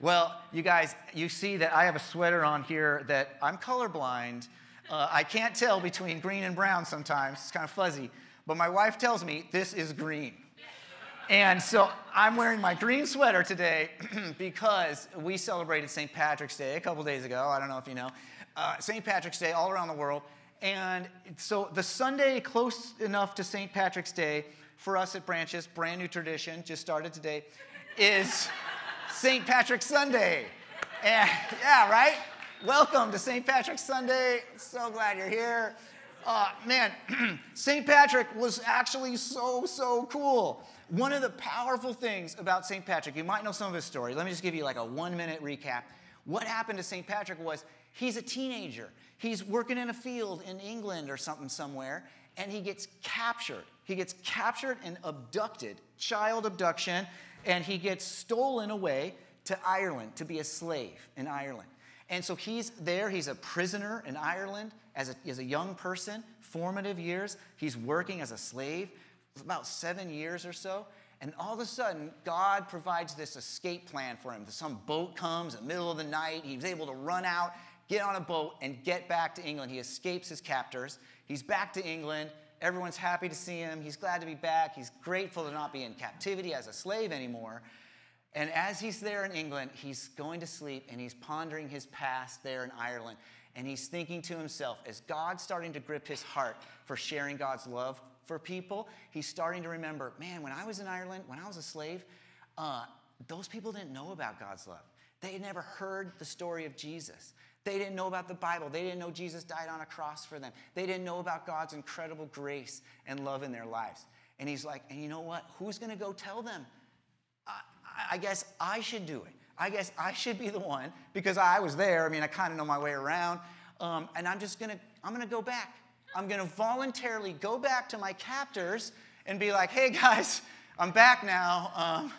Well, you guys, you see that I have a sweater on here that I'm colorblind. Uh, I can't tell between green and brown sometimes. It's kind of fuzzy. But my wife tells me this is green. And so I'm wearing my green sweater today because we celebrated St. Patrick's Day a couple days ago. I don't know if you know. Uh, St. Patrick's Day all around the world. And so the Sunday close enough to St. Patrick's Day for us at Branches, brand new tradition, just started today, is St. Patrick's Sunday. And yeah, right? Welcome to St. Patrick's Sunday. So glad you're here. Uh, man, St. Patrick was actually so, so cool. One of the powerful things about St. Patrick, you might know some of his story. Let me just give you like a one minute recap. What happened to St. Patrick was he's a teenager. He's working in a field in England or something somewhere, and he gets captured. He gets captured and abducted, child abduction and he gets stolen away to Ireland to be a slave in Ireland. And so he's there, he's a prisoner in Ireland as a, as a young person, formative years. He's working as a slave about seven years or so. And all of a sudden, God provides this escape plan for him. Some boat comes in the middle of the night. He's able to run out, get on a boat, and get back to England. He escapes his captors. He's back to England. Everyone's happy to see him. He's glad to be back. He's grateful to not be in captivity as a slave anymore. And as he's there in England, he's going to sleep and he's pondering his past there in Ireland. And he's thinking to himself, as God's starting to grip his heart for sharing God's love for people, he's starting to remember, man, when I was in Ireland, when I was a slave, uh, those people didn't know about God's love. They had never heard the story of Jesus. They didn't know about the Bible. They didn't know Jesus died on a cross for them. They didn't know about God's incredible grace and love in their lives. And he's like, and you know what? Who's going to go tell them? I, I guess I should do it. I guess I should be the one because I was there. I mean, I kind of know my way around. Um, and I'm just going to, I'm going to go back. I'm going to voluntarily go back to my captors and be like, hey guys, I'm back now. Um,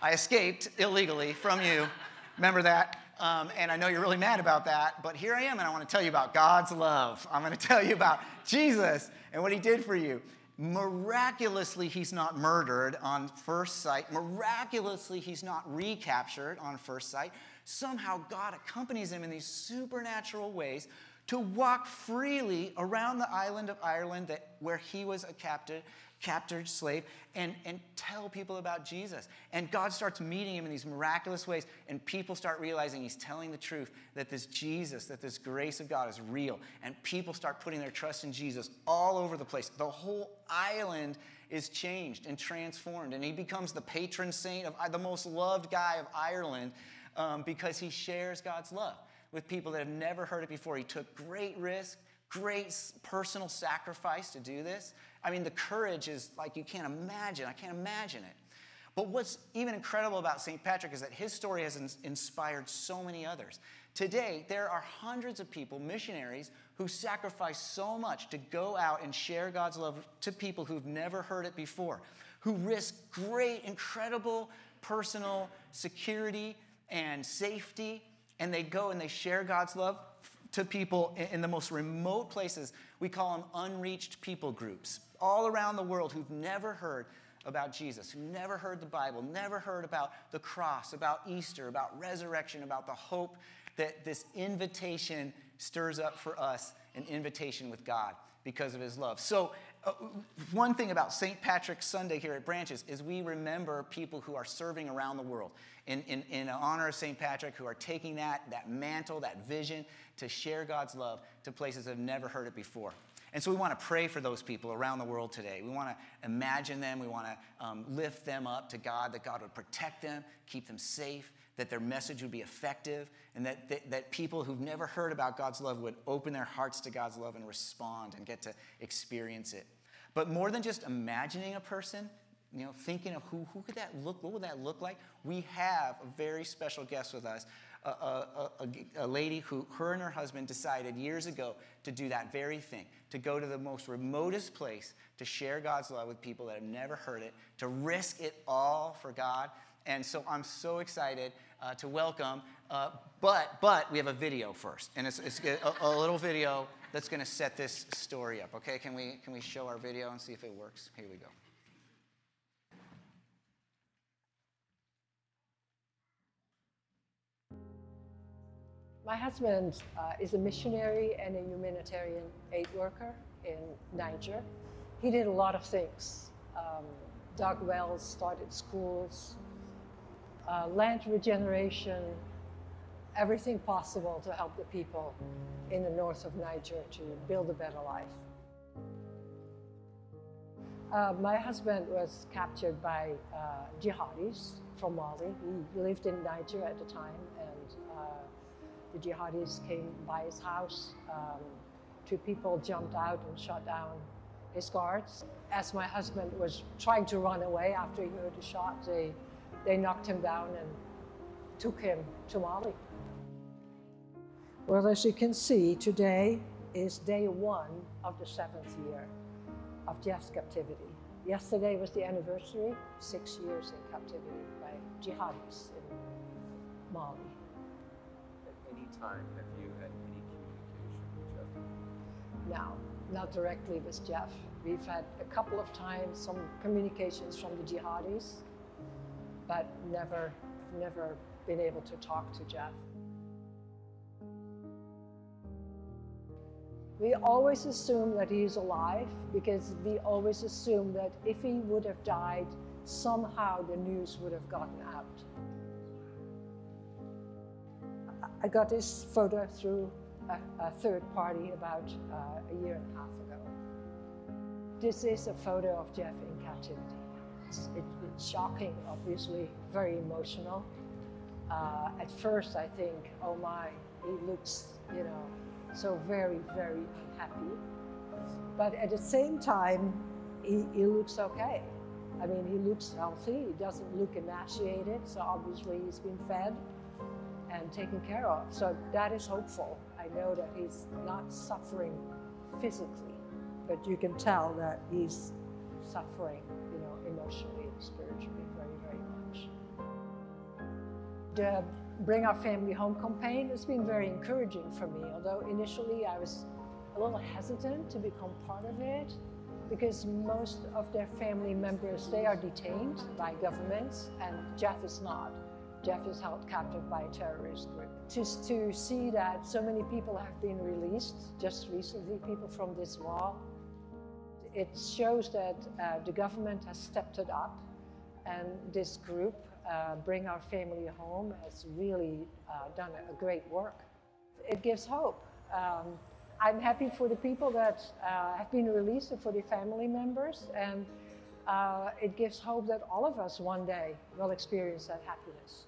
I escaped illegally from you. Remember that? Um, and I know you're really mad about that, but here I am, and I want to tell you about God's love. I'm going to tell you about Jesus and what he did for you. Miraculously, he's not murdered on first sight. Miraculously, he's not recaptured on first sight. Somehow, God accompanies him in these supernatural ways to walk freely around the island of Ireland that, where he was a captive, captured slave and, and tell people about Jesus. And God starts meeting him in these miraculous ways, and people start realizing he's telling the truth that this Jesus, that this grace of God is real. And people start putting their trust in Jesus all over the place. The whole island is changed and transformed, and he becomes the patron saint of the most loved guy of Ireland um, because he shares God's love with people that have never heard it before. He took great risk, great personal sacrifice to do this. I mean, the courage is like you can't imagine. I can't imagine it. But what's even incredible about St. Patrick is that his story has inspired so many others. Today, there are hundreds of people, missionaries, who sacrifice so much to go out and share God's love to people who've never heard it before, who risk great, incredible personal security and safety, and they go and they share God's love to people in the most remote places. We call them unreached people groups all around the world who've never heard about Jesus, who never heard the Bible, never heard about the cross, about Easter, about resurrection, about the hope that this invitation stirs up for us an invitation with God because of his love. So, uh, one thing about St. Patrick's Sunday here at Branches is we remember people who are serving around the world in, in, in honor of St. Patrick, who are taking that, that mantle, that vision to share God's love to places that have never heard it before. And so we want to pray for those people around the world today. We want to imagine them. We want to um, lift them up to God, that God would protect them, keep them safe, that their message would be effective, and that, that, that people who've never heard about God's love would open their hearts to God's love and respond and get to experience it. But more than just imagining a person, you know, thinking of who, who could that look, what would that look like? We have a very special guest with us a, a, a, lady who, her and her husband decided years ago to do that very thing, to go to the most remotest place to share God's love with people that have never heard it, to risk it all for God. And so I'm so excited uh, to welcome, uh, but, but we have a video first. And it's, it's a, a little video that's going to set this story up. Okay, can we, can we show our video and see if it works? Here we go. My husband uh, is a missionary and a humanitarian aid worker in Niger. He did a lot of things. Um, dug wells, started schools, uh, land regeneration, everything possible to help the people in the north of Niger to build a better life. Uh, my husband was captured by uh, jihadis from Mali. He lived in Niger at the time, and uh, the jihadis came by his house. Um, two people jumped out and shot down his guards. As my husband was trying to run away after he heard the shot, they, they knocked him down and took him to Mali. Well, as you can see, today is day one of the seventh year of Jeff's captivity. Yesterday was the anniversary, six years in captivity by jihadis in Mali. Any time, have you had any communication with Jeff? No, not directly with Jeff. We've had a couple of times some communications from the jihadis, but never, never been able to talk to Jeff. We always assume that he's alive because we always assume that if he would have died, somehow the news would have gotten out. I got this photo through a, a third party about uh, a year and a half ago. This is a photo of Jeff in captivity. It's, it, it's shocking, obviously, very emotional. Uh, at first, I think, oh my, he looks, you know, so very, very unhappy. But at the same time, he, he looks okay. I mean, he looks healthy. He doesn't look emaciated, so obviously he's been fed and taken care of. So that is hopeful. I know that he's not suffering physically, but you can tell that he's suffering, you know, emotionally and spiritually very, very much. The Bring Our Family Home campaign has been very encouraging for me, although initially I was a little hesitant to become part of it because most of their family members, they are detained by governments and Jeff is not. Jeff is held captive by a terrorist group. Just to see that so many people have been released, just recently, people from this wall, it shows that uh, the government has stepped it up and this group, uh, Bring Our Family Home, has really uh, done a great work. It gives hope. Um, I'm happy for the people that uh, have been released and for the family members, and uh, it gives hope that all of us one day will experience that happiness.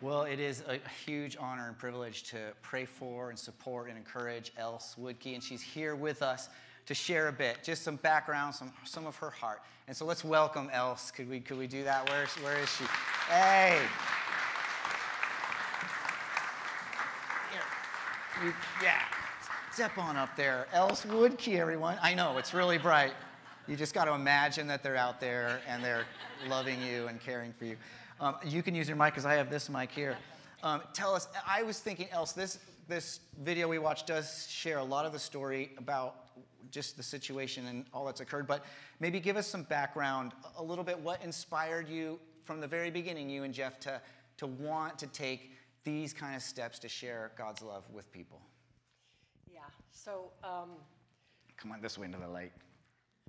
Well, it is a huge honor and privilege to pray for and support and encourage Else Woodke, and she's here with us to share a bit, just some background, some, some of her heart. And so let's welcome Else. Could we, could we do that? Where where is she? Hey! Yeah, step on up there. Else Woodke, everyone. I know, it's really bright. You just got to imagine that they're out there and they're loving you and caring for you. Um, you can use your mic because I have this mic here. Um, tell us, I was thinking, Else, this, this video we watched does share a lot of the story about just the situation and all that's occurred, but maybe give us some background, a little bit what inspired you from the very beginning, you and Jeff, to, to want to take these kind of steps to share God's love with people. Yeah, so. Um, Come on, this way into the light.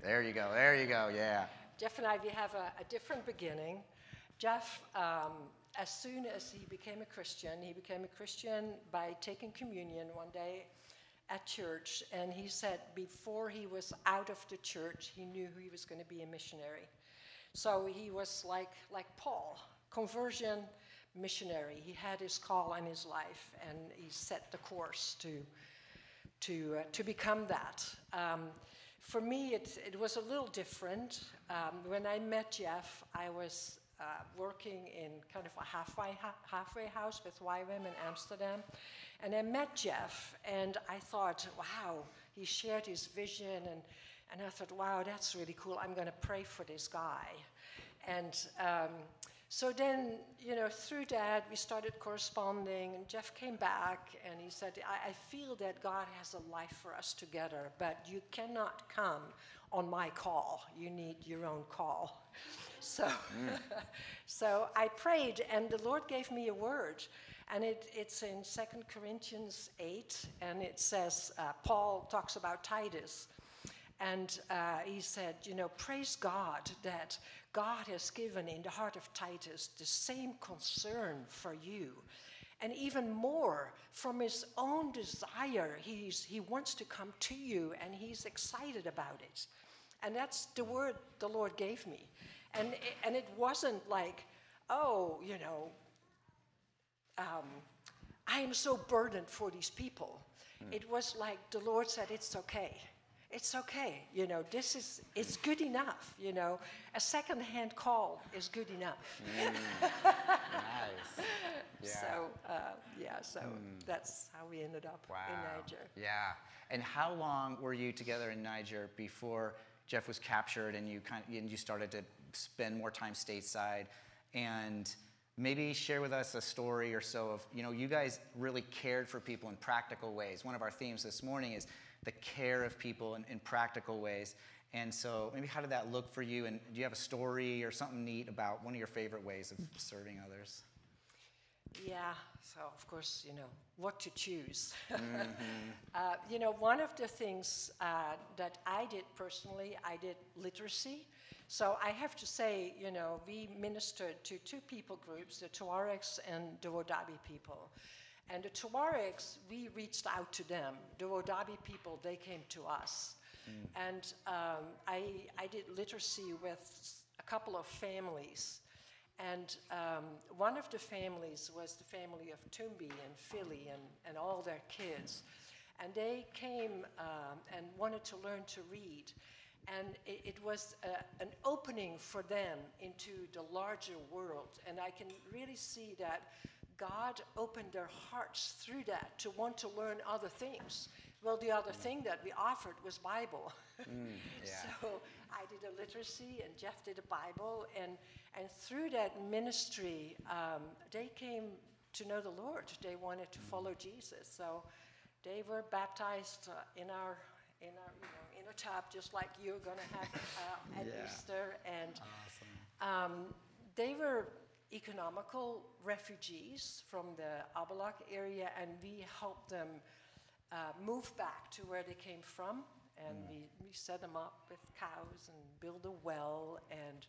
There you go, there you go, yeah. Jeff and I, we have a, a different beginning. Jeff, um, as soon as he became a Christian, he became a Christian by taking communion one day at church, and he said before he was out of the church, he knew he was going to be a missionary. So he was like, like Paul, conversion missionary. He had his call in his life, and he set the course to, to, uh, to become that. Um, for me, it, it was a little different. Um, when I met Jeff, I was uh, working in kind of a halfway, ha- halfway house with YWAM in Amsterdam. And I met Jeff, and I thought, wow, he shared his vision. And, and I thought, wow, that's really cool. I'm going to pray for this guy. And um, so then, you know, through that, we started corresponding, and Jeff came back and he said, I, I, feel that God has a life for us together, but you cannot come on my call. You need your own call. So, mm. so I prayed, and the Lord gave me a word. And it, it's in Second Corinthians 8, and it says, uh, Paul talks about Titus. And uh, he said, You know, praise God that God has given in the heart of Titus the same concern for you. And even more, from his own desire, he's, he wants to come to you and he's excited about it. And that's the word the Lord gave me. And, and it wasn't like, oh, you know, um, I am so burdened for these people. Mm. It was like the Lord said, it's okay it's okay. You know, this is, it's good enough. You know, a second-hand call is good enough. Mm, nice. Yeah. So, uh, yeah, so mm. that's how we ended up wow. in Niger. Yeah. And how long were you together in Niger before Jeff was captured and you kind of, and you started to spend more time stateside? And maybe share with us a story or so of, you know, you guys really cared for people in practical ways. One of our themes this morning is the care of people in, in practical ways. And so, maybe how did that look for you? And do you have a story or something neat about one of your favorite ways of serving others? Yeah, so of course, you know, what to choose. Mm-hmm. uh, you know, one of the things uh, that I did personally, I did literacy. So I have to say, you know, we ministered to two people groups, the Tuaregs and the Wodaabe people. And the Tuaregs, we reached out to them. The Wodaabe people, they came to us. Mm. And um, I, I did literacy with a couple of families. And um, one of the families was the family of Tumbi and Philly and, and all their kids. And they came um, and wanted to learn to read. And it, it was uh, an opening for them into the larger world. And I can really see that God opened their hearts through that to want to learn other things. Well, the other thing that we offered was Bible. Mm, yeah. so I did a literacy, and Jeff did a Bible, and and through that ministry, um, they came to know the Lord. They wanted to follow Jesus. So they were baptized uh, in our in our you know in a tub, just like you're going to have uh, at yeah. Easter, and awesome. um, they were economical refugees from the Abalak area, and we helped them uh, move back to where they came from. And mm. we, we set them up with cows and build a well, and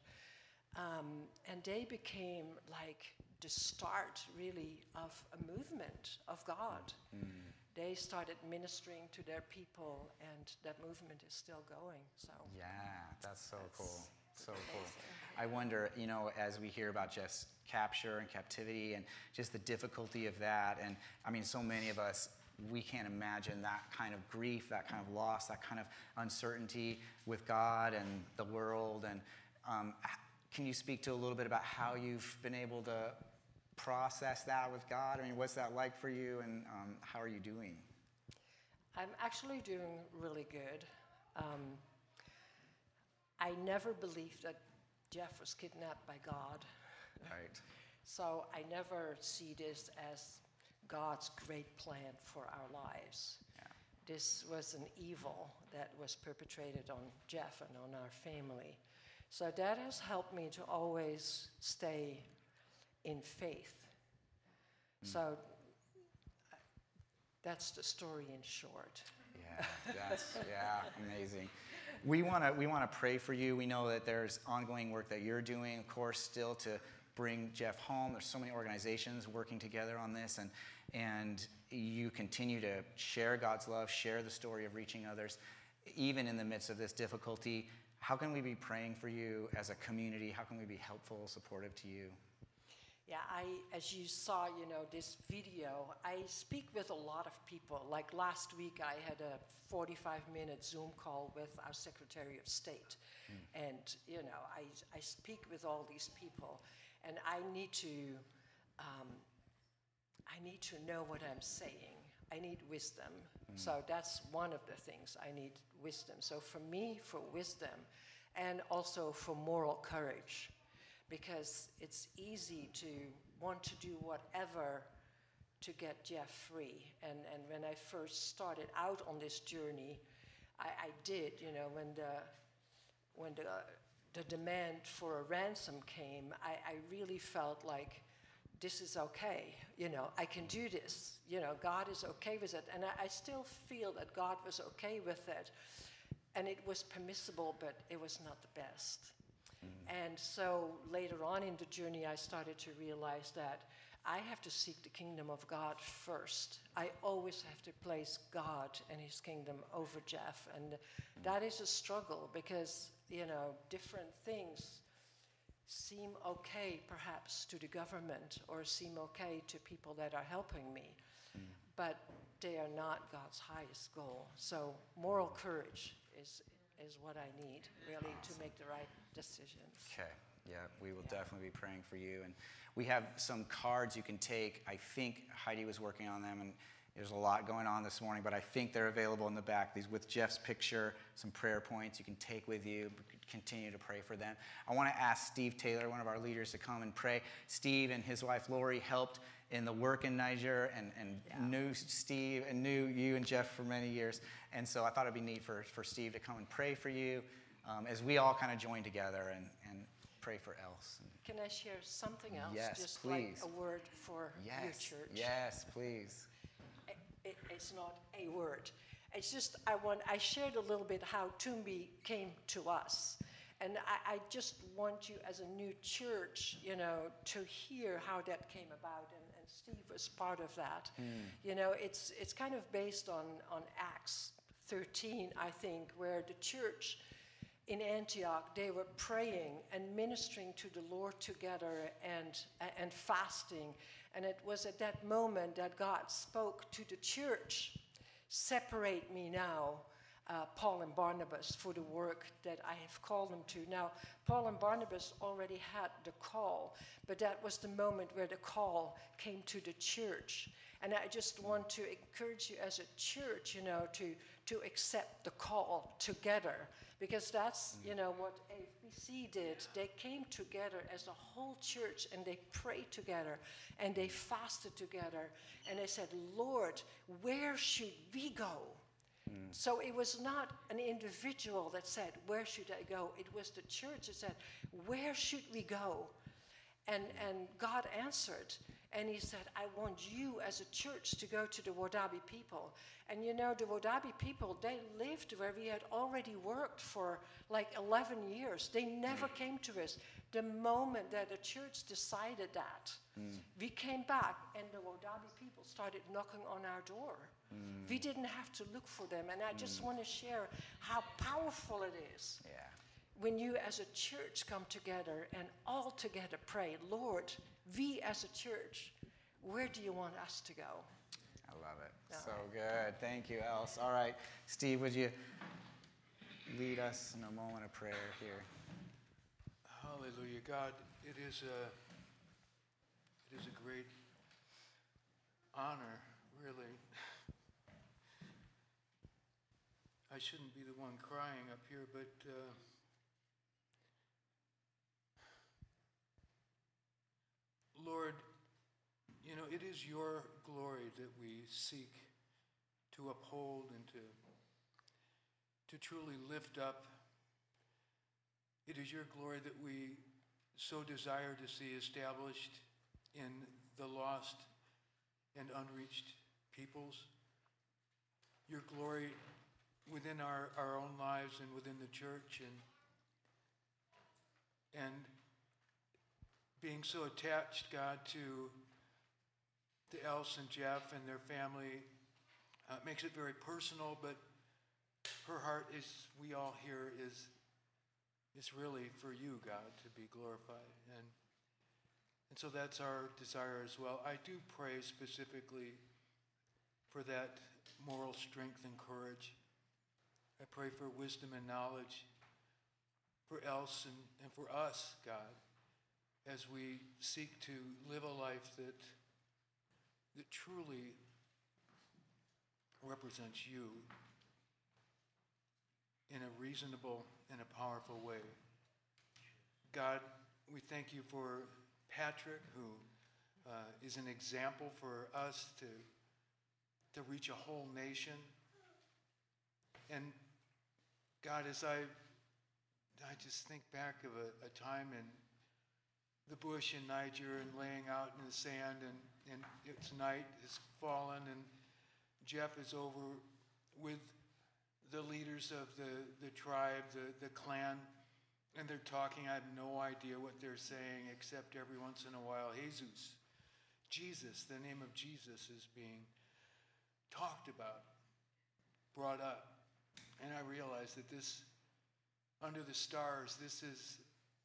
um, and they became like the start, really, of a movement of God. Mm. They started ministering to their people, and that movement is still going. So yeah, that's so that's cool. So cool. I wonder, you know, as we hear about just capture and captivity and just the difficulty of that, and I mean, so many of us, we can't imagine that kind of grief, that kind of loss, that kind of uncertainty with God and the world. And um, can you speak to a little bit about how you've been able to process that with God? I mean, what's that like for you, and um, how are you doing? I'm actually doing really good. Um, I never believed that Jeff was kidnapped by God. Right. so I never see this as God's great plan for our lives. Yeah. This was an evil that was perpetrated on Jeff and on our family. So that has helped me to always stay in faith. Mm. So that's the story in short. Yeah, that's yeah, amazing we want to we want to pray for you. We know that there's ongoing work that you're doing, of course, still to bring Jeff home. There's so many organizations working together on this, and and you continue to share God's love, share the story of reaching others, even in the midst of this difficulty. How can we be praying for you as a community? How can we be helpful, supportive to you? Yeah, I, as you saw, you know, this video, I speak with a lot of people. Like last week, I had a 45 minute Zoom call with our Secretary of State. Mm. And, you know, I, I speak with all these people, and I need to, um, I need to know what I'm saying. I need wisdom. Mm. So that's one of the things I need wisdom. So for me, for wisdom, and also for moral courage because it's easy to want to do whatever to get Jeff free. And, and when I first started out on this journey, I, I did, you know, when the, when the, the demand for a ransom came, I, I really felt like this is okay. You know, I can do this. You know, God is okay with it. And I, I still feel that God was okay with it. And it was permissible, but it was not the best. Mm-hmm. And so later on in the journey, I started to realize that I have to seek the kingdom of God first. I always have to place God and his kingdom over Jeff. And mm. that is a struggle because, you know, different things seem okay perhaps to the government or seem okay to people that are helping me, mm. but they are not God's highest goal. So moral courage is, is what I need really to make the right decisions. Okay. Yeah, we will definitely be praying for you. And we have some cards you can take. I think Heidi was working on them, and there's a lot going on this morning, but I think they're available in the back. These with Jeff's picture, some prayer points you can take with you, continue to pray for them. I want to ask Steve Taylor, one of our leaders, to come and pray. Steve and his wife Lori helped in the work in Niger and, and Yeah. knew Steve and knew you and Jeff for many years. And so I thought it'd be neat for, for Steve to come and pray for you um, as we all kind of join together and, and pray for Else. Can I share something else? Yes, Just please. like a word for your church. yes, please. It, it, it's not a word. It's just I want. I shared a little bit how Toombi came to us, and I, I just want you as a new church, you know, to hear how that came about. And, and Steve was part of that. Hmm. You know, it's it's kind of based on on Acts 13, I think, where the church in Antioch, they were praying and ministering to the Lord together and, and fasting. And it was at that moment that God spoke to the church Separate me now, uh, Paul and Barnabas, for the work that I have called them to. Now, Paul and Barnabas already had the call, but that was the moment where the call came to the church. And I just want to encourage you as a church, you know, to, to accept the call together because that's, mm. you know, what AFBC did. They came together as a whole church and they prayed together and they fasted together and they said, Lord, where should we go? Mm. So it was not an individual that said, Where should I go? It was the church that said, Where should we go? And, and God answered. And he said, I want you as a church to go to the Wodaabe people. And you know, the Wodaabe people, they lived where we had already worked for like 11 years. They never mm. came to us. The moment that the church decided that, mm. we came back and the Wodaabe people started knocking on our door. Mm. We didn't have to look for them. And I just want to share how powerful it is Yeah. when you as a church come together and all together pray, Lord, we as a church, where do you want us to go? I love it. Yeah. So good. Thank you, Else. All right. Steve, would you lead us in a moment of prayer here? Hallelujah, God. It is a it is a great honor, really. I shouldn't be the one crying up here, but uh, Lord, you know it is your glory that we seek to uphold and to to truly lift up. It is your glory that we so desire to see established in the lost and unreached peoples. Your glory within our, our own lives and within the church and and being so attached, God, to to Else and Jeff and their family uh, makes it very personal, but her heart is, we all hear, is, is really for you, God, to be glorified. And, and so that's our desire as well. I do pray specifically for that moral strength and courage. I pray for wisdom and knowledge for Else and, and for us, God, as we seek to live a life that, that truly represents you in a reasonable and a powerful way. God, we thank you for Patrick, who uh, is an example for us to, to reach a whole nation. And God, as I, I just think back of a, a time in the bush in Niger and laying out in the sand, and, and it's night, has fallen, and Jeff is over with the leaders of the, the tribe, the, the clan, and they're talking. I have no idea what they're saying, except every once in a while, Jesus, Jesus, the name of Jesus is being talked about, brought up. And I realized that this, under the stars, this is,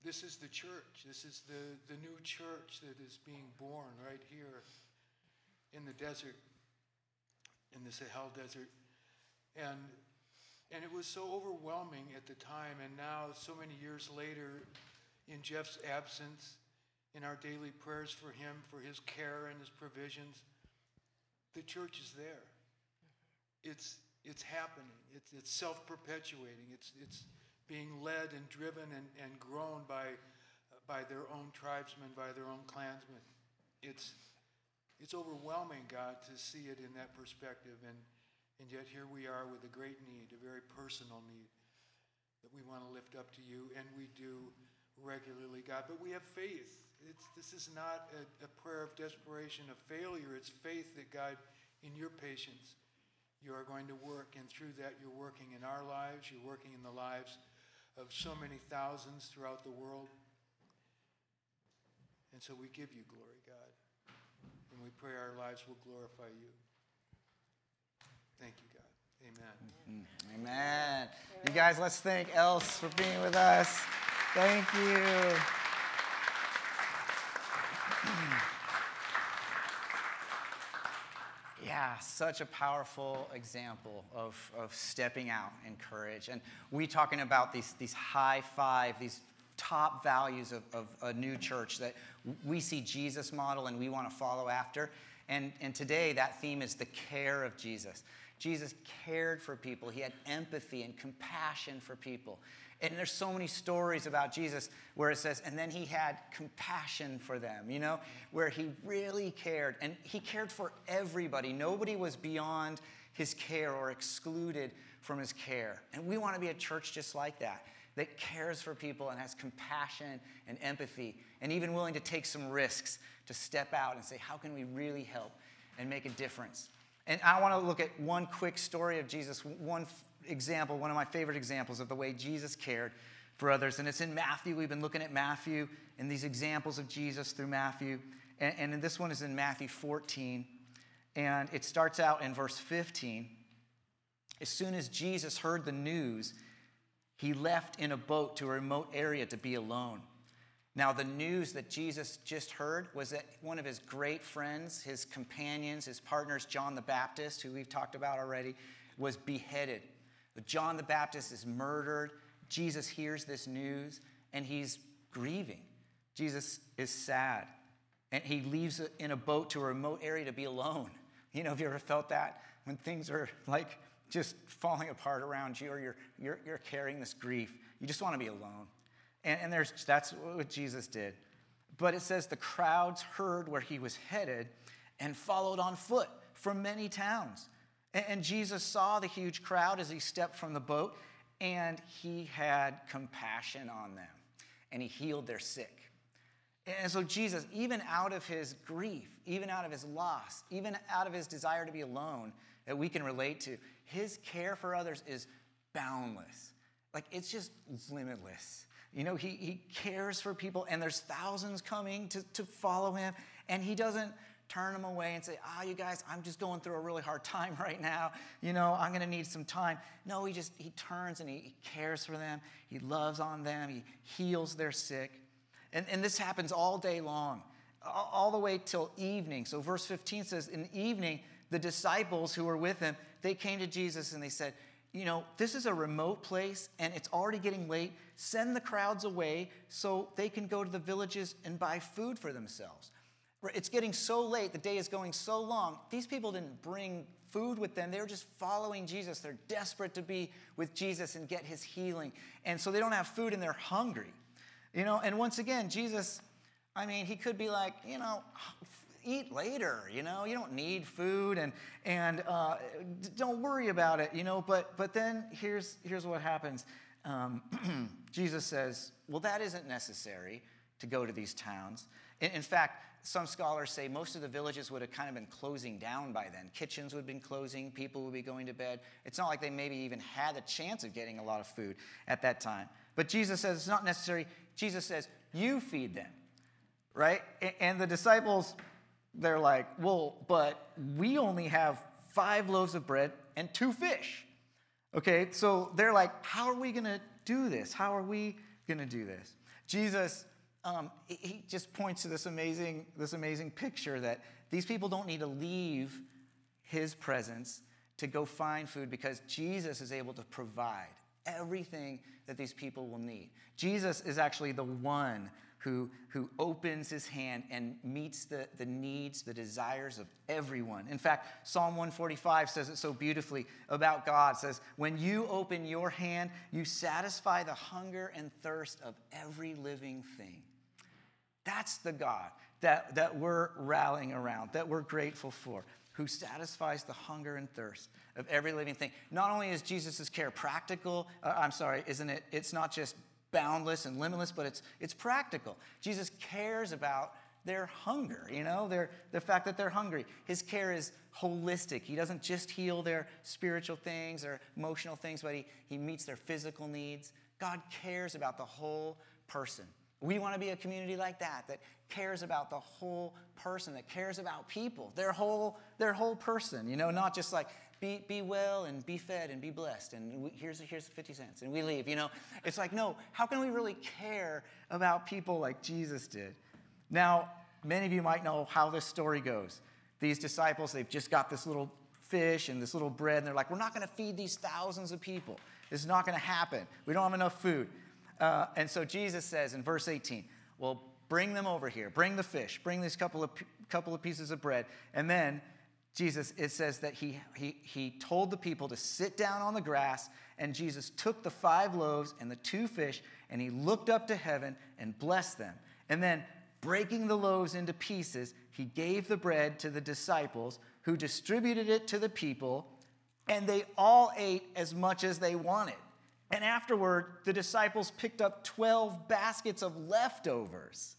this is the church. This is the, the new church that is being born right here in the desert, in the Sahel desert. And, and it was so overwhelming at the time. And now, so many years later, in Jeff's absence, in our daily prayers for him, for his care and his provisions, the church is there. It's, it's happening. It's, it's self perpetuating. It's, it's being led and driven and, and grown by, by their own tribesmen, by their own clansmen. It's, it's overwhelming, God, to see it in that perspective. And, and yet here we are with a great need, a very personal need that we want to lift up to you, and we do regularly, God. But we have faith. It's, this is not a, a prayer of desperation, of failure. It's faith that, God, in your patience, you are going to work, and through that, you're working in our lives, you're working in the lives of so many thousands throughout the world. And so we give you glory, God, and we pray our lives will glorify you. Thank you, God. Amen. Mm-hmm. Amen. You guys, let's thank Else for being with us. Thank you. Yeah, such a powerful example of, of stepping out in courage. And we talking about these, these high five, these top values of, of a new church that we see Jesus model and we want to follow after. And, and today that theme is the care of Jesus. Jesus cared for people. He had empathy and compassion for people. And there's so many stories about Jesus where it says, and then he had compassion for them, you know, where he really cared. And he cared for everybody. Nobody was beyond his care or excluded from his care. And we want to be a church just like that, that cares for people and has compassion and empathy, and even willing to take some risks to step out and say, how can we really help and make a difference? And I want to look at one quick story of Jesus, one example, one of my favorite examples of the way Jesus cared for others. And it's in Matthew. We've been looking at Matthew and these examples of Jesus through Matthew. And, and this one is in Matthew 14. And it starts out in verse 15. As soon as Jesus heard the news, he left in a boat to a remote area to be alone. Now, the news that Jesus just heard was that one of his great friends, his companions, his partners, John the Baptist, who we've talked about already, was beheaded. John the Baptist is murdered. Jesus hears this news and he's grieving. Jesus is sad. And he leaves in a boat to a remote area to be alone. You know, have you ever felt that? When things are like just falling apart around you or you're, you're, you're carrying this grief, you just want to be alone. And, and there's, that's what Jesus did. But it says the crowds heard where he was headed and followed on foot from many towns. And, and Jesus saw the huge crowd as he stepped from the boat, and he had compassion on them, and he healed their sick. And so, Jesus, even out of his grief, even out of his loss, even out of his desire to be alone that we can relate to, his care for others is boundless. Like, it's just limitless. You know, he, he cares for people, and there's thousands coming to, to follow him, and he doesn't turn them away and say, Ah, oh, you guys, I'm just going through a really hard time right now. You know, I'm going to need some time. No, he just, he turns and he, he cares for them. He loves on them. He heals their sick. And, and this happens all day long, all, all the way till evening. So verse 15 says, In the evening, the disciples who were with him, they came to Jesus and they said, you know, this is a remote place and it's already getting late. Send the crowds away so they can go to the villages and buy food for themselves. It's getting so late, the day is going so long. These people didn't bring food with them, they were just following Jesus. They're desperate to be with Jesus and get his healing. And so they don't have food and they're hungry. You know, and once again, Jesus, I mean, he could be like, you know, eat later, you know, you don't need food and, and uh, don't worry about it, you know, but, but then here's, here's what happens. Um, Jesus says, well, that isn't necessary to go to these towns. In, in, fact, some scholars say most of the villages would have kind of been closing down by then. Kitchens would have been closing, people would be going to bed. It's not like they maybe even had a chance of getting a lot of food at that time. But Jesus says it's not necessary. Jesus says, you feed them, right? And the disciples they're like, well, but we only have five loaves of bread and two fish. Okay, so they're like, how are we to do this? How are we to do this? Jesus, um, he just points to this amazing, this amazing picture that these people don't need to leave his presence to go find food because Jesus is able to provide everything that these people will need. Jesus is actually the one who, who opens his hand and meets the, the needs, the desires of everyone. In fact, Psalm 145 says it so beautifully about God. It says, When you open your hand, you satisfy the hunger and thirst of every living thing. That's the God that, that we're rallying around, that we're grateful for, who satisfies the hunger and thirst of every living thing. Not only is Jesus' care practical, uh, I'm sorry, isn't it? It's not just boundless and limitless, but it's, it's practical. Jesus cares about their hunger, you know, their, the fact that they're hungry. His care is holistic. He doesn't just heal their spiritual things or emotional things, but he, he meets their physical needs. God cares about the whole person. We want to be a community like that, that cares about the whole person, that cares about people, their whole, their whole person, you know, not just like, be, be well and be fed and be blessed. And we, here's, here's 50 cents. And we leave you know? It's like no how can we really care about people like jesus did? Now many of you might know how this story goes. These disciples they've just got this little fish and this little bread and they're like we're not going to feed these thousands of people. This is not going to happen. We don't have enough food. Uh, and so jesus says in verse 18 well bring them over here. Bring the fish. Bring these couple of couple of pieces of bread. And then Jesus, it says that he, he, he told the people to sit down on the grass, and Jesus took the five loaves and the two fish, and he looked up to heaven and blessed them. And then, breaking the loaves into pieces, he gave the bread to the disciples, who distributed it to the people, and they all ate as much as they wanted. And afterward, the disciples picked up 12 baskets of leftovers.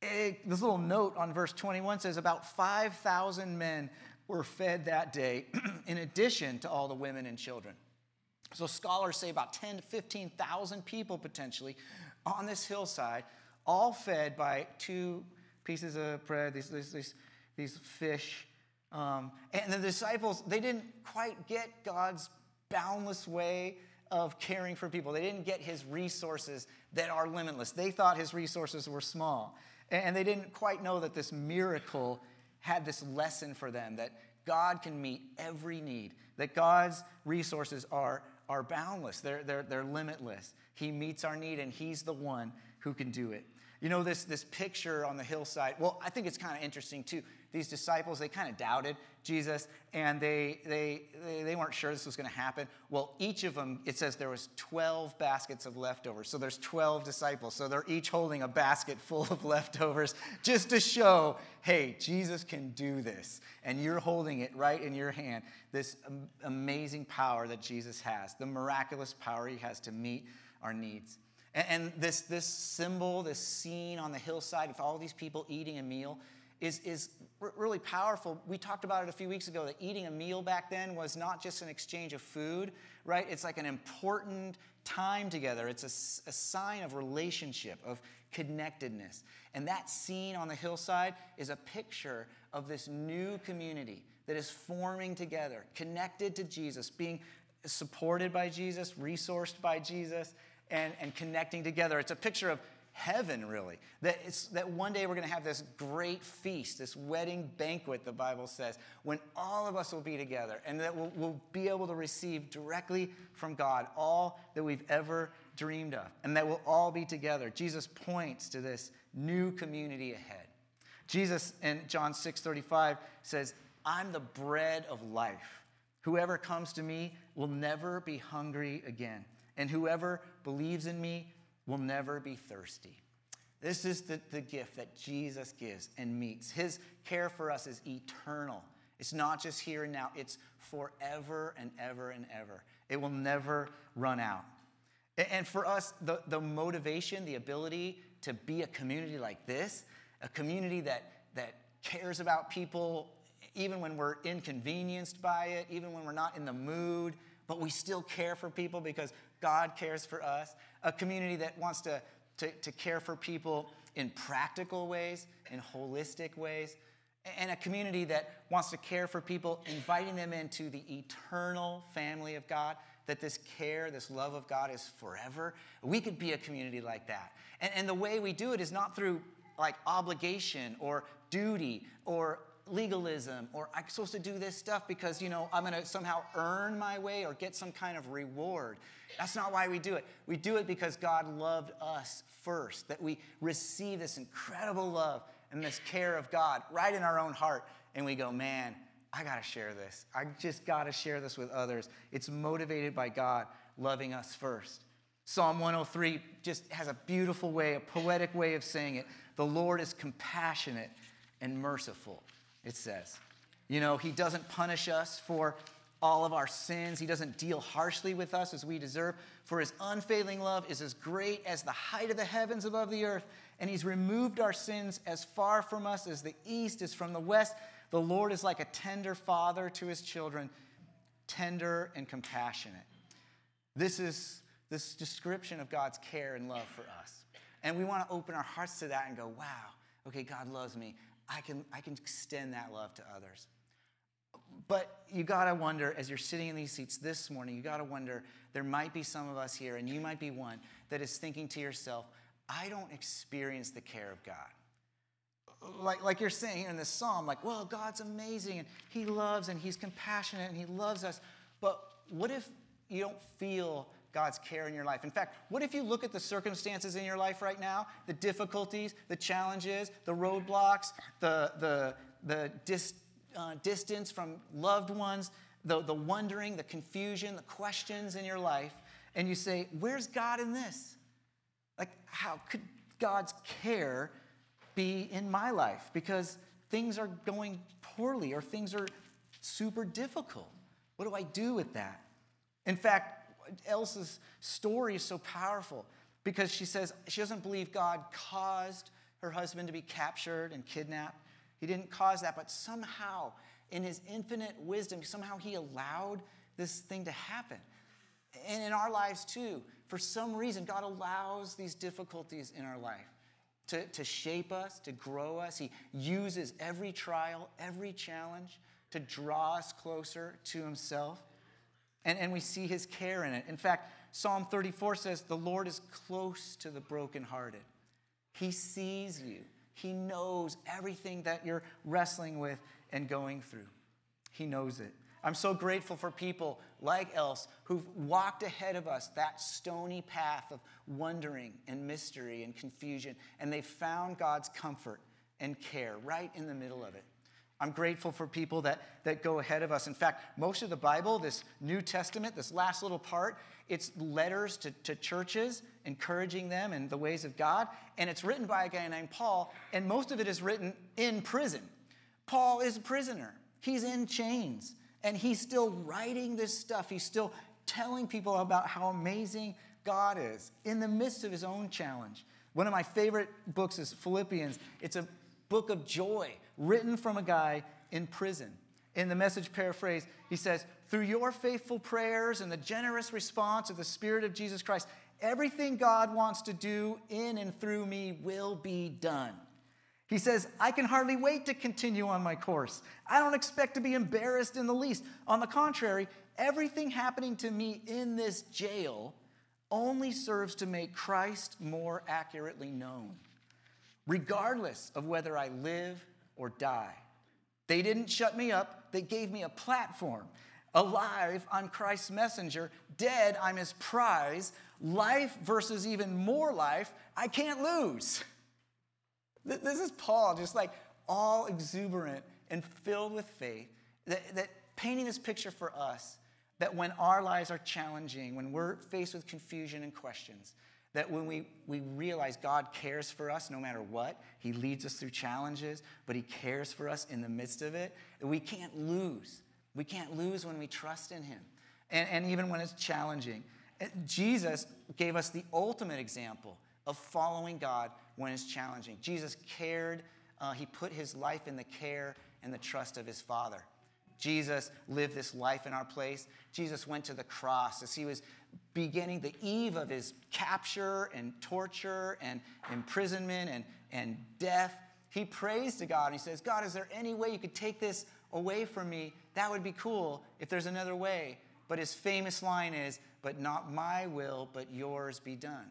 This little note on verse 21 says about 5,000 men were fed that day, in addition to all the women and children. So scholars say about 10 to 15,000 people potentially on this hillside, all fed by two pieces of bread, these, these, these, these fish. Um, and the disciples, they didn't quite get God's boundless way of caring for people. They didn't get his resources that are limitless. They thought his resources were small. And they didn't quite know that this miracle had this lesson for them that God can meet every need, that God's resources are, are boundless, they're, they're, they're limitless. He meets our need, and He's the one who can do it. You know, this, this picture on the hillside, well, I think it's kind of interesting too these disciples, they kind of doubted Jesus and they, they, they, they weren't sure this was going to happen. Well, each of them, it says there was 12 baskets of leftovers. So there's 12 disciples. So they're each holding a basket full of leftovers just to show, hey, Jesus can do this. And you're holding it right in your hand. This amazing power that Jesus has, the miraculous power he has to meet our needs. And, and this, this symbol, this scene on the hillside with all these people eating a meal, is, is really powerful. We talked about it a few weeks ago that eating a meal back then was not just an exchange of food, right? It's like an important time together. It's a, a sign of relationship, of connectedness. And that scene on the hillside is a picture of this new community that is forming together, connected to Jesus, being supported by Jesus, resourced by Jesus, and, and connecting together. It's a picture of heaven, really. That, that one day we're going to have this great feast, this wedding banquet, the Bible says, when all of us will be together and that we'll, we'll be able to receive directly from God all that we've ever dreamed of, and that we'll all be together. Jesus points to this new community ahead. Jesus in John 6 35 says, I'm the bread of life. Whoever comes to me will never be hungry again, and whoever believes in me will never be thirsty. This is the, the gift that Jesus gives and meets. His care for us is eternal. It's not just here and now, it's forever and ever and ever. It will never run out. And for us, the, the motivation, the ability to be a community like this, a community that, that cares about people even when we're inconvenienced by it, even when we're not in the mood, but we still care for people because God cares for us. A community that wants to, to, to care for people in practical ways, in holistic ways, and a community that wants to care for people, inviting them into the eternal family of God, that this care, this love of God is forever. We could be a community like that. And, and the way we do it is not through like obligation or duty or legalism or I'm supposed to do this stuff because, you know, I'm going to somehow earn my way or get some kind of reward. That's not why we do it. We do it because God loved us first, that we receive this incredible love and this care of God right in our own heart. And we go, man, I got to share this. I just got to share this with others. It's motivated by God loving us first. Psalm 103 just has a beautiful way, a poetic way of saying it. The Lord is compassionate and merciful it says. You know, He doesn't punish us for all of our sins. He doesn't deal harshly with us as we deserve. For His unfailing love is as great as the height of the heavens above the earth, and He's removed our sins as far from us as the east is from the west. The Lord is like a tender father to His children, tender and compassionate. This is this description of God's care and love for us. And we want to open our hearts to that and go, wow, okay, God loves me. I can, I can extend that love to others. But you got to wonder, as you're sitting in these seats this morning, you got to wonder, there might be some of us here, and you might be one, that is thinking to yourself, I don't experience the care of God. Like, like you're saying here in this psalm, like, well, God's amazing, and He loves, and He's compassionate, and He loves us. But what if you don't feel God's care in your life. In fact, what if you look at the circumstances in your life right now, the difficulties, the challenges, the roadblocks, the, the, the dis, uh, distance from loved ones, the, the wondering, the confusion, the questions in your life, and you say, Where's God in this? Like, how could God's care be in my life? Because things are going poorly or things are super difficult. What do I do with that? In fact, Elsa's story is so powerful because she says she doesn't believe God caused her husband to be captured and kidnapped. He didn't cause that, but somehow, in his infinite wisdom, somehow he allowed this thing to happen. And in our lives too, for some reason, God allows these difficulties in our life to, to shape us, to grow us. He uses every trial, every challenge to draw us closer to Himself. And, and we see his care in it. In fact, Psalm 34 says, The Lord is close to the brokenhearted. He sees you, He knows everything that you're wrestling with and going through. He knows it. I'm so grateful for people like Else who've walked ahead of us that stony path of wondering and mystery and confusion, and they've found God's comfort and care right in the middle of it. I'm grateful for people that, that go ahead of us. In fact, most of the Bible, this New Testament, this last little part, it's letters to, to churches, encouraging them in the ways of God. And it's written by a guy named Paul, and most of it is written in prison. Paul is a prisoner, he's in chains, and he's still writing this stuff. He's still telling people about how amazing God is in the midst of his own challenge. One of my favorite books is Philippians. It's a book of joy written from a guy in prison. In the message paraphrase, he says, Through your faithful prayers and the generous response of the Spirit of Jesus Christ, everything God wants to do in and through me will be done. He says, I can hardly wait to continue on my course. I don't expect to be embarrassed in the least. On the contrary, everything happening to me in this jail only serves to make Christ more accurately known regardless of whether I live or die. They didn't shut me up, they gave me a platform. Alive, I'm Christ's messenger. Dead, I'm his prize. Life versus even more life, I can't lose. This is Paul, just like all exuberant and filled with faith, that, that painting this picture for us that when our lives are challenging, when we're faced with confusion and questions, That when we, we realize God cares for us no matter what, He leads us through challenges, but He cares for us in the midst of it, we can't lose. We can't lose when we trust in Him. And, and even when it's challenging. Jesus gave us the ultimate example of following God when it's challenging. Jesus cared, uh, He put His life in the care and the trust of His Father. Jesus lived this life in our place. Jesus went to the cross as he was beginning the eve of his capture and torture and imprisonment and, and death. He prays to God and he says, God, is there any way you could take this away from me? That would be cool if there's another way. But his famous line is, But not my will, but yours be done.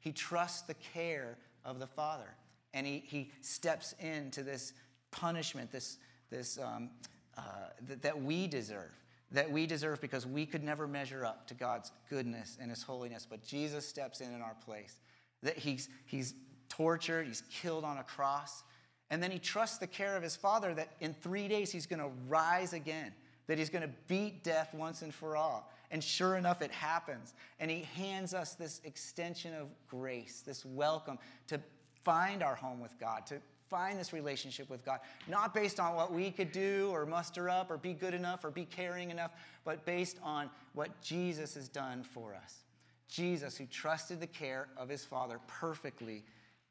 He trusts the care of the Father and he, he steps into this punishment, this, this um, uh, that, that we deserve. That we deserve because we could never measure up to God's goodness and His holiness. But Jesus steps in in our place. That He's, he's tortured, He's killed on a cross. And then He trusts the care of His Father that in three days He's going to rise again, that He's going to beat death once and for all. And sure enough, it happens. And He hands us this extension of grace, this welcome to find our home with God, to find this relationship with God, not based on what we could do or muster up or be good enough or be caring enough, but based on what Jesus has done for us. Jesus, who trusted the care of his Father perfectly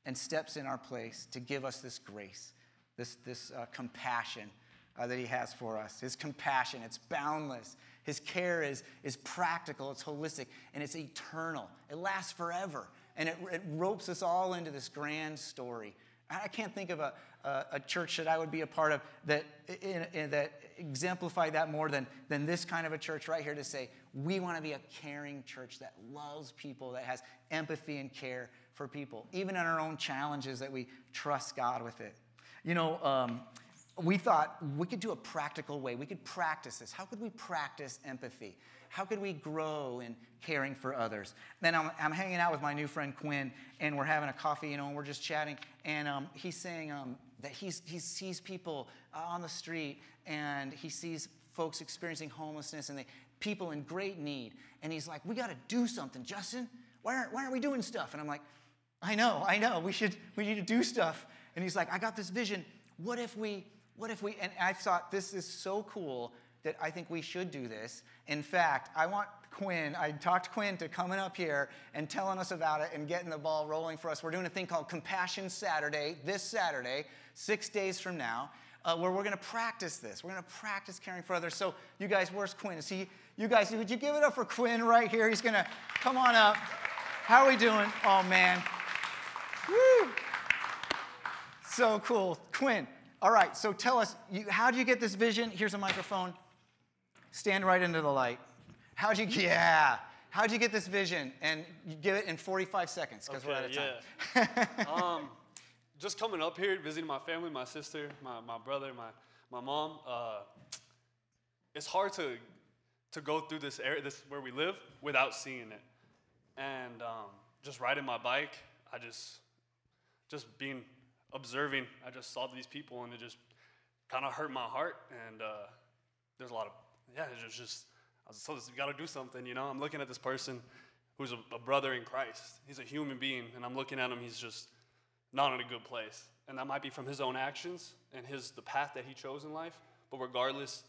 and steps in our place to give us this grace, this, this uh, compassion uh, that he has for us. His compassion, it's boundless. His care is, is practical, it's holistic, and it's eternal. It lasts forever. And it, it ropes us all into this grand story I can't think of a, a, a, church that I would be a part of that, in, in, that exemplify that more than, than this kind of a church right here to say, we want to be a caring church that loves people, that has empathy and care for people, even in our own challenges, that we trust God with it. You know, um, we thought we could do a practical way. We could practice this. How could we practice empathy? How could we grow in caring for others? Then I'm, I'm hanging out with my new friend Quinn, and we're having a coffee, you know, and we're just chatting. And um, he's saying um, that he's, he sees people uh, on the street, and he sees folks experiencing homelessness and they, people in great need. And he's like, We got to do something, Justin. Why aren't, why aren't we doing stuff? And I'm like, I know, I know. We should, we need to do stuff. And he's like, I got this vision. What if we, what if we, and I thought this is so cool that I think we should do this. In fact, I want Quinn, I talked Quinn to coming up here and telling us about it and getting the ball rolling for us. We're doing a thing called Compassion Saturday this Saturday, six days from now, uh, where we're going to practice this. We're going to practice caring for others. So, you guys, where's Quinn? Is he, you guys, would you give it up for Quinn right here? He's going to come on up. How are we doing? Oh, man. Woo! So cool. Quinn, all right, so tell us, you, how did you get this vision? Here's a microphone. Stand right into the light. How'd you, yeah. How'd you get this vision? And you give it in 45 seconds because okay, we're out of time. Yeah. um, just coming up here, visiting my family, my sister, my, my brother, my, my mom. Uh, it's hard to, to go through this area, this where we live, without seeing it. And um, just riding my bike, I just, just being observing, I just saw these people and it just kind of hurt my heart. And uh, there's a lot of yeah, it's just, I was told, you got to do something, you know? I'm looking at this person who's a, a, brother in Christ. He's a human being, and I'm looking at him, he's just not in a good place. And that might be from his own actions and his, the path that he chose in life. But regardless,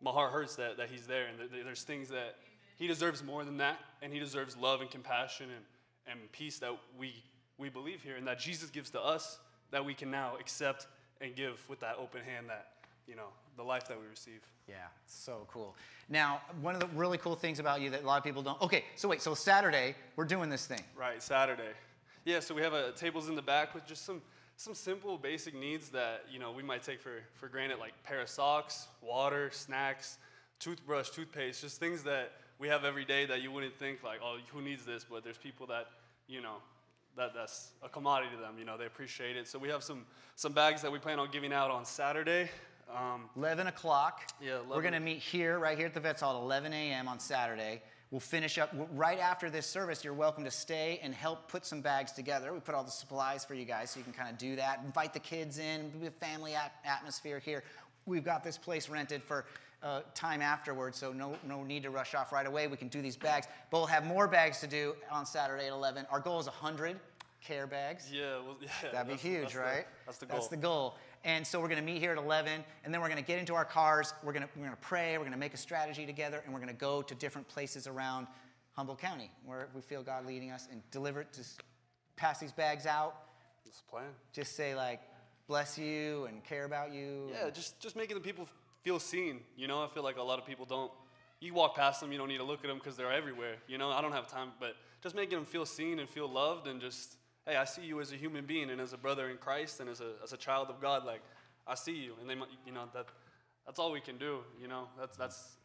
my heart hurts that, that he's there, and there's things that he deserves more than that, and he deserves love and compassion and, and peace that we, we believe here, and that Jesus gives to us that we can now accept and give with that open hand that, you know, the life that we receive. Yeah, so cool. Now, one of the really cool things about you that a lot of people don't. Okay, so wait, so Saturday we're doing this thing. Right, Saturday. Yeah, so we have a tables in the back with just some some simple basic needs that you know we might take for for granted, like pair of socks, water, snacks, toothbrush, toothpaste, just things that we have every day that you wouldn't think like, oh, who needs this? But there's people that you know that that's a commodity to them. You know, they appreciate it. So we have some some bags that we plan on giving out on Saturday. Um, 11 o'clock. Yeah, 11. We're going to meet here, right here at the Vets Hall at 11 a.m. on Saturday. We'll finish up right after this service. You're welcome to stay and help put some bags together. We put all the supplies for you guys so you can kind of do that. Invite the kids in, be a family at- atmosphere here. We've got this place rented for uh, time afterwards, so no, no need to rush off right away. We can do these bags, but we'll have more bags to do on Saturday at 11. Our goal is 100 care bags. Yeah, well, yeah. That'd be huge, that's the- right? that's the goal. That's the goal. And so we're going to meet here at 11, and then we're going to get into our cars. We're going to we're going to pray. We're going to make a strategy together, and we're going to go to different places around Humboldt County where we feel God leading us, and deliver it. Just pass these bags out. The plan. Just say like, bless you and care about you. Yeah, just just making the people feel seen. You know, I feel like a lot of people don't. You walk past them, you don't need to look at them because they're everywhere. You know, I don't have time, but just making them feel seen and feel loved, and just hey, I see you as a human being and as a brother in Christ and as a as a child of God. Like I see you, and they, you know, that that's all we can do. You know, that's that's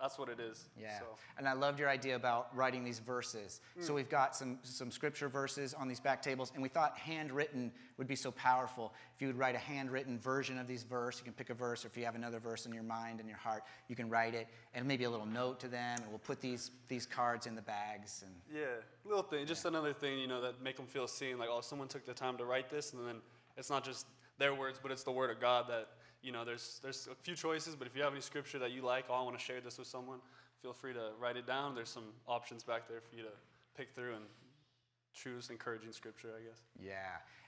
that's what it is. Yeah. So. And I loved your idea about writing these verses. Hmm. So we've got some, some scripture verses on these back tables, and we thought handwritten would be so powerful. If you would write a handwritten version of these verses, you can pick a verse, or if you have another verse in your mind and your heart, you can write it, and maybe a little note to them, and we'll put these, these cards in the bags. And Yeah, little thing, just another thing, you know, that make them feel seen. Like, oh, someone took the time to write this, and then it's not just their words, but it's the word of God. That you know, there's there's a few choices, but if you have any scripture that you like, oh, I want to share this with someone, feel free to write it down. There's some options back there for you to pick through and choose encouraging scripture, I guess. Yeah.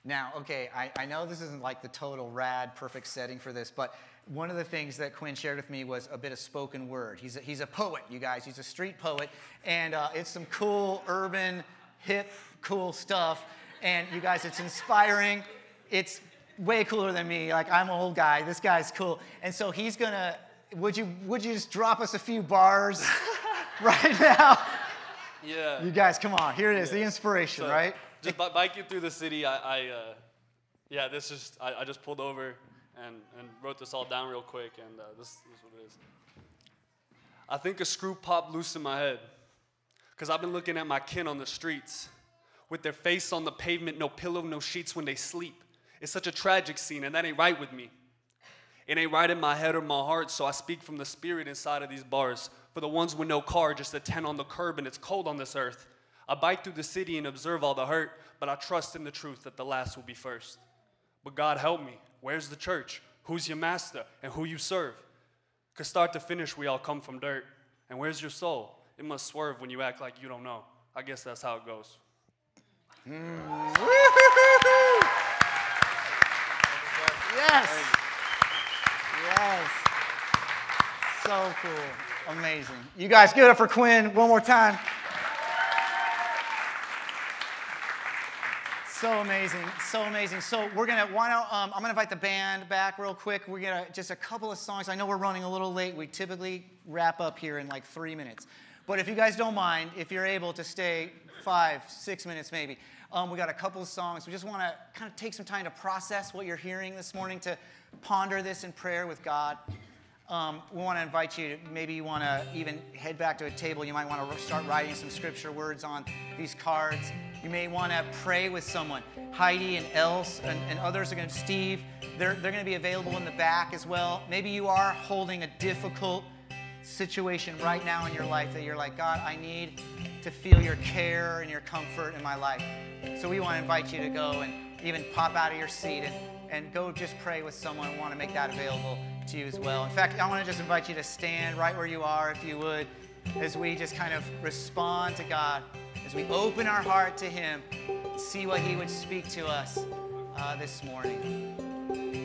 Now, okay, I, I know this isn't like the total rad, perfect setting for this, but one of the things that Quinn shared with me was a bit of spoken word. He's a, he's a poet, you guys. He's a street poet, and uh, it's some cool, urban, hip, cool stuff. And you guys, it's inspiring. It's way cooler than me. Like, I'm an old guy. This guy's cool. And so he's gonna, would you, would you just drop us a few bars right now? Yeah. You guys, come on. Here it is, the inspiration, So, right? Just bi- biking through the city, I, I uh, yeah, this is, I, I just pulled over and, and wrote this all down real quick, and uh, this, this is what it is. I think a screw popped loose in my head, because I've been looking at my kin on the streets, with their face on the pavement, no pillow, no sheets when they sleep. It's such a tragic scene, and that ain't right with me. It ain't right in my head or my heart, so I speak from the spirit inside of these bars. For the ones with no car, just a tent on the curb, and it's cold on this earth. I bike through the city and observe all the hurt, but I trust in the truth that the last will be first. But God help me, where's the church? Who's your master and who you serve? Cause start to finish, we all come from dirt. And where's your soul? It must swerve when you act like you don't know. I guess that's how it goes. Mm. Yes. Yes. So cool. Amazing. You guys give it up for Quinn one more time. So amazing, so amazing. So we're gonna um, I'm gonna invite the band back real quick. We're gonna just a couple of songs. I know we're running a little late. We typically wrap up here in like three minutes, but if you guys don't mind, if you're able to stay five, six minutes maybe, um, we got a couple of songs. We just want to kind of take some time to process what you're hearing this morning, to ponder this in prayer with God. Um, we want to invite you to maybe you want to even head back to a table. You might want to start writing some scripture words on these cards. You may want to pray with someone. Heidi and Else and, and others are going to, Steve, they're, they're going to be available in the back as well. Maybe you are holding a difficult situation right now in your life that you're like, God, I need to feel your care and your comfort in my life. So we want to invite you to go and even pop out of your seat and, and go just pray with someone. We want to make that available to you as well. In fact, I want to just invite you to stand right where you are, if you would, as we just kind of respond to God, as we open our heart to Him, see what He would speak to us uh, this morning.